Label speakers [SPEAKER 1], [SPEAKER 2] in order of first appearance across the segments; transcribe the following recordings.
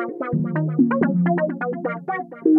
[SPEAKER 1] Thank you.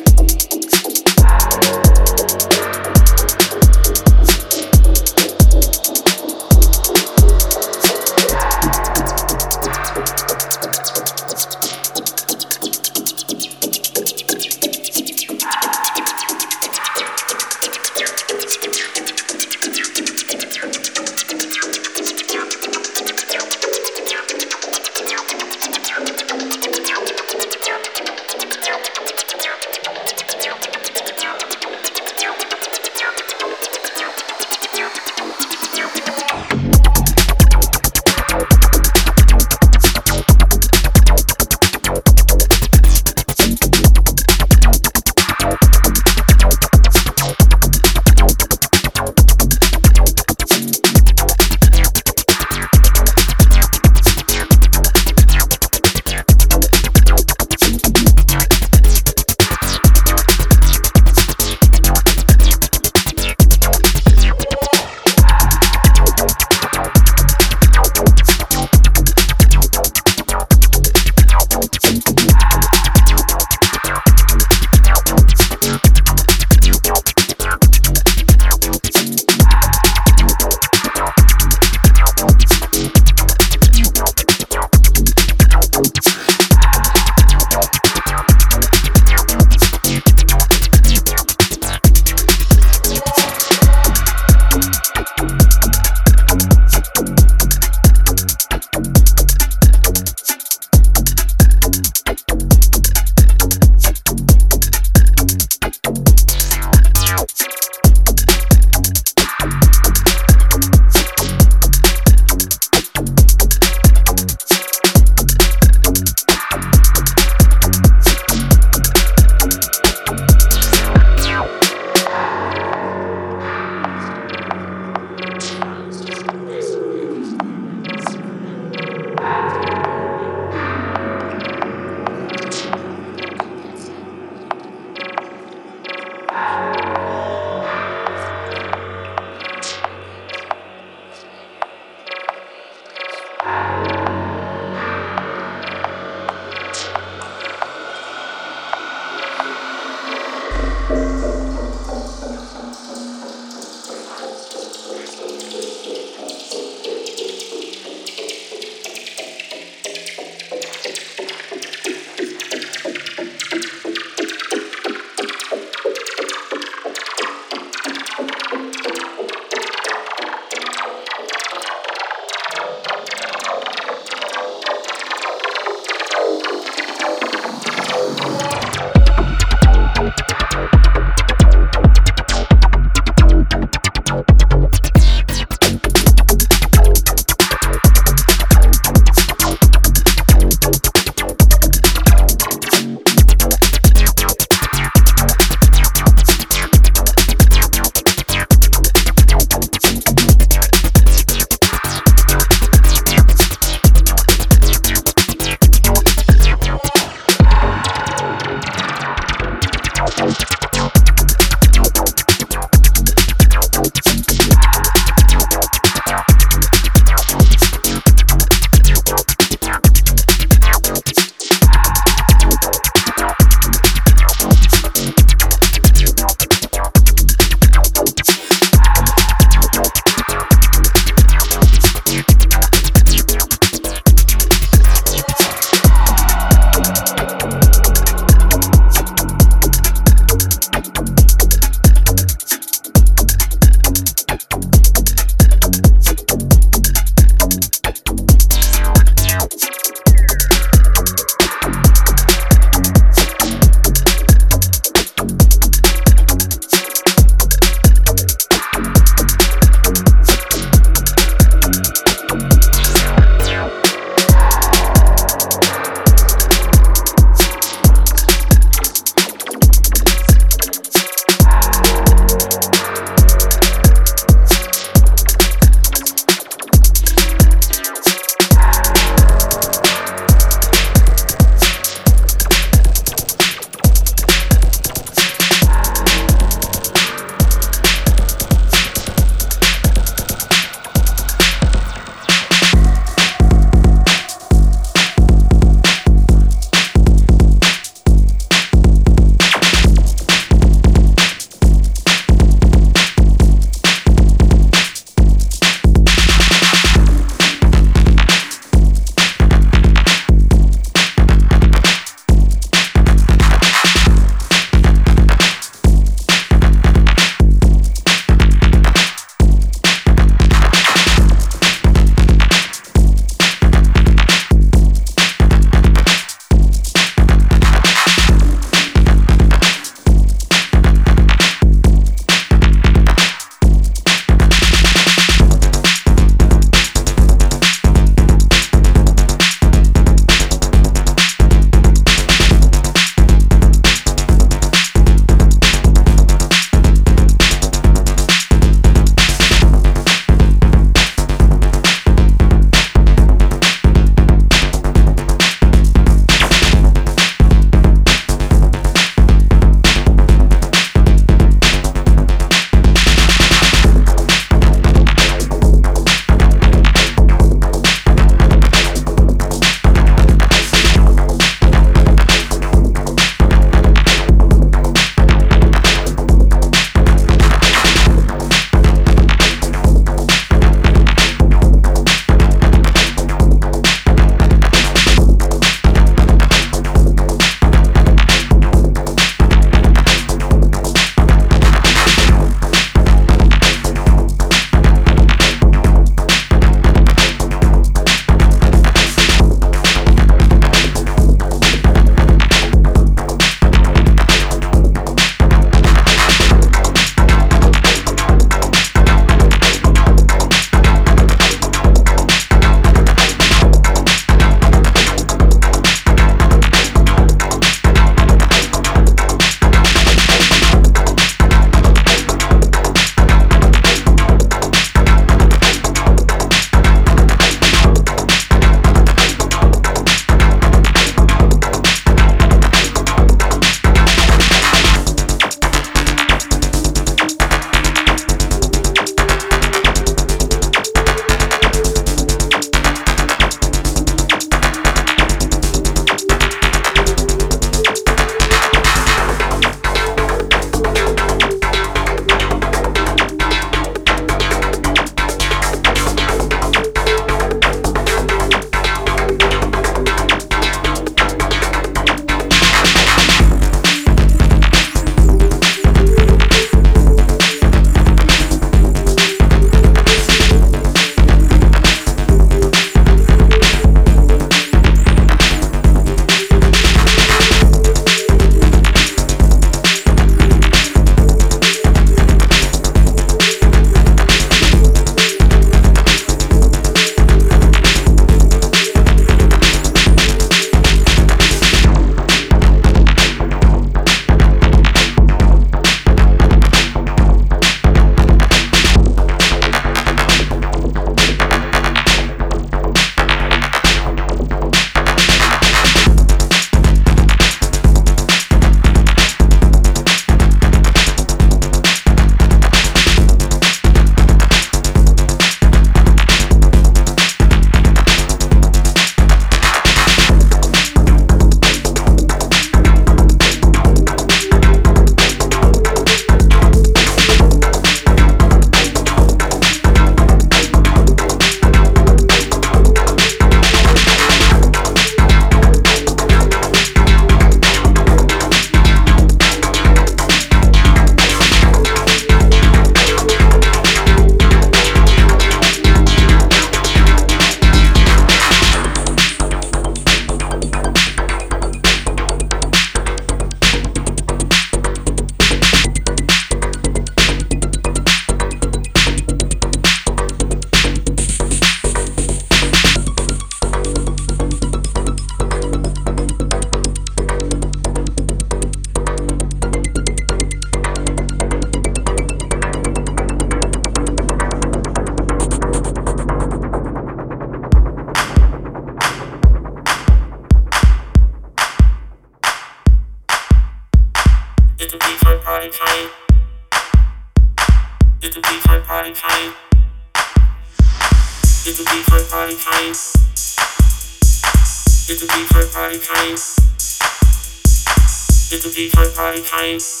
[SPEAKER 1] by times.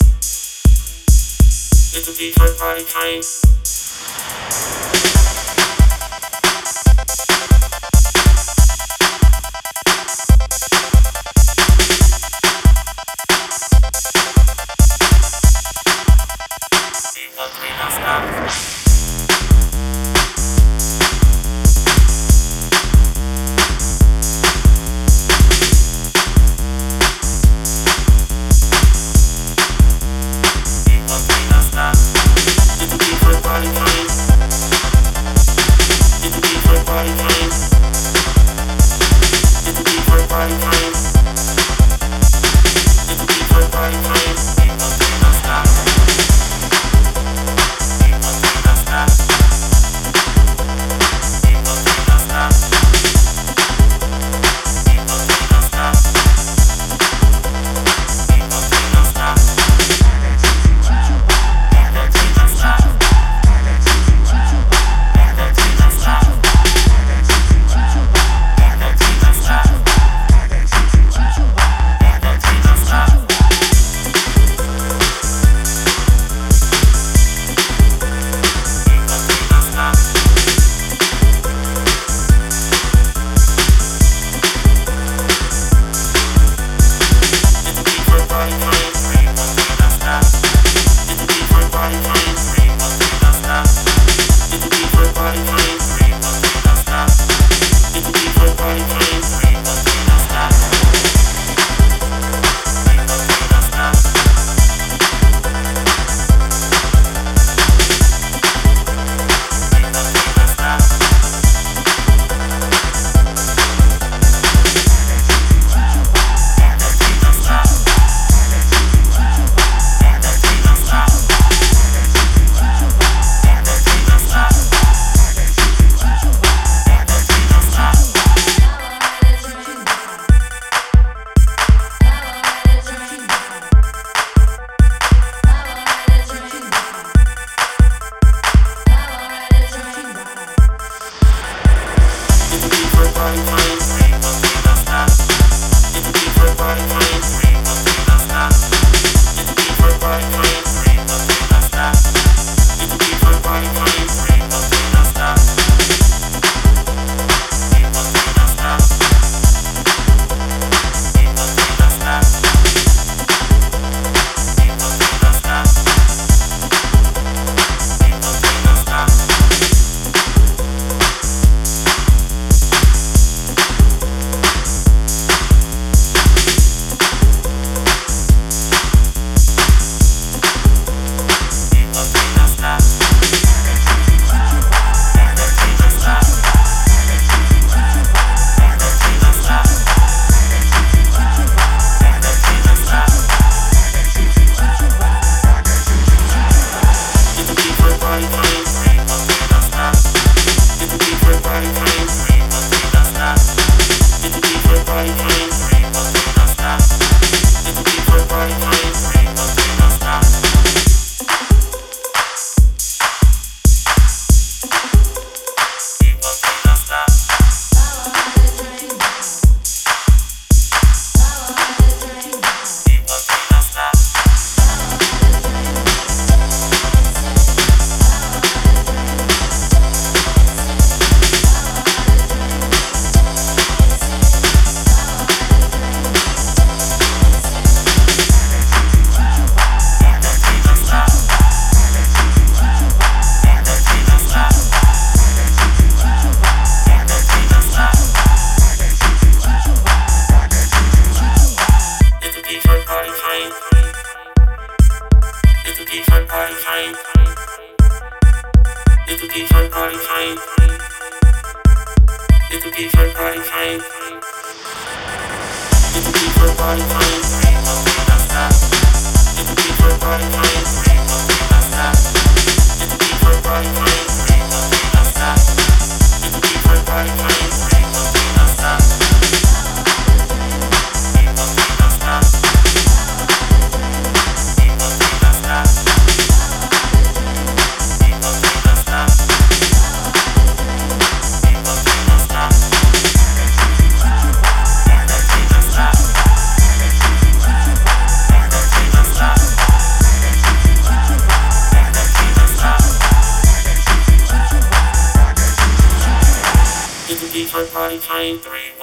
[SPEAKER 1] It's a big time party time. Hi, hi. Little teacher, 95.3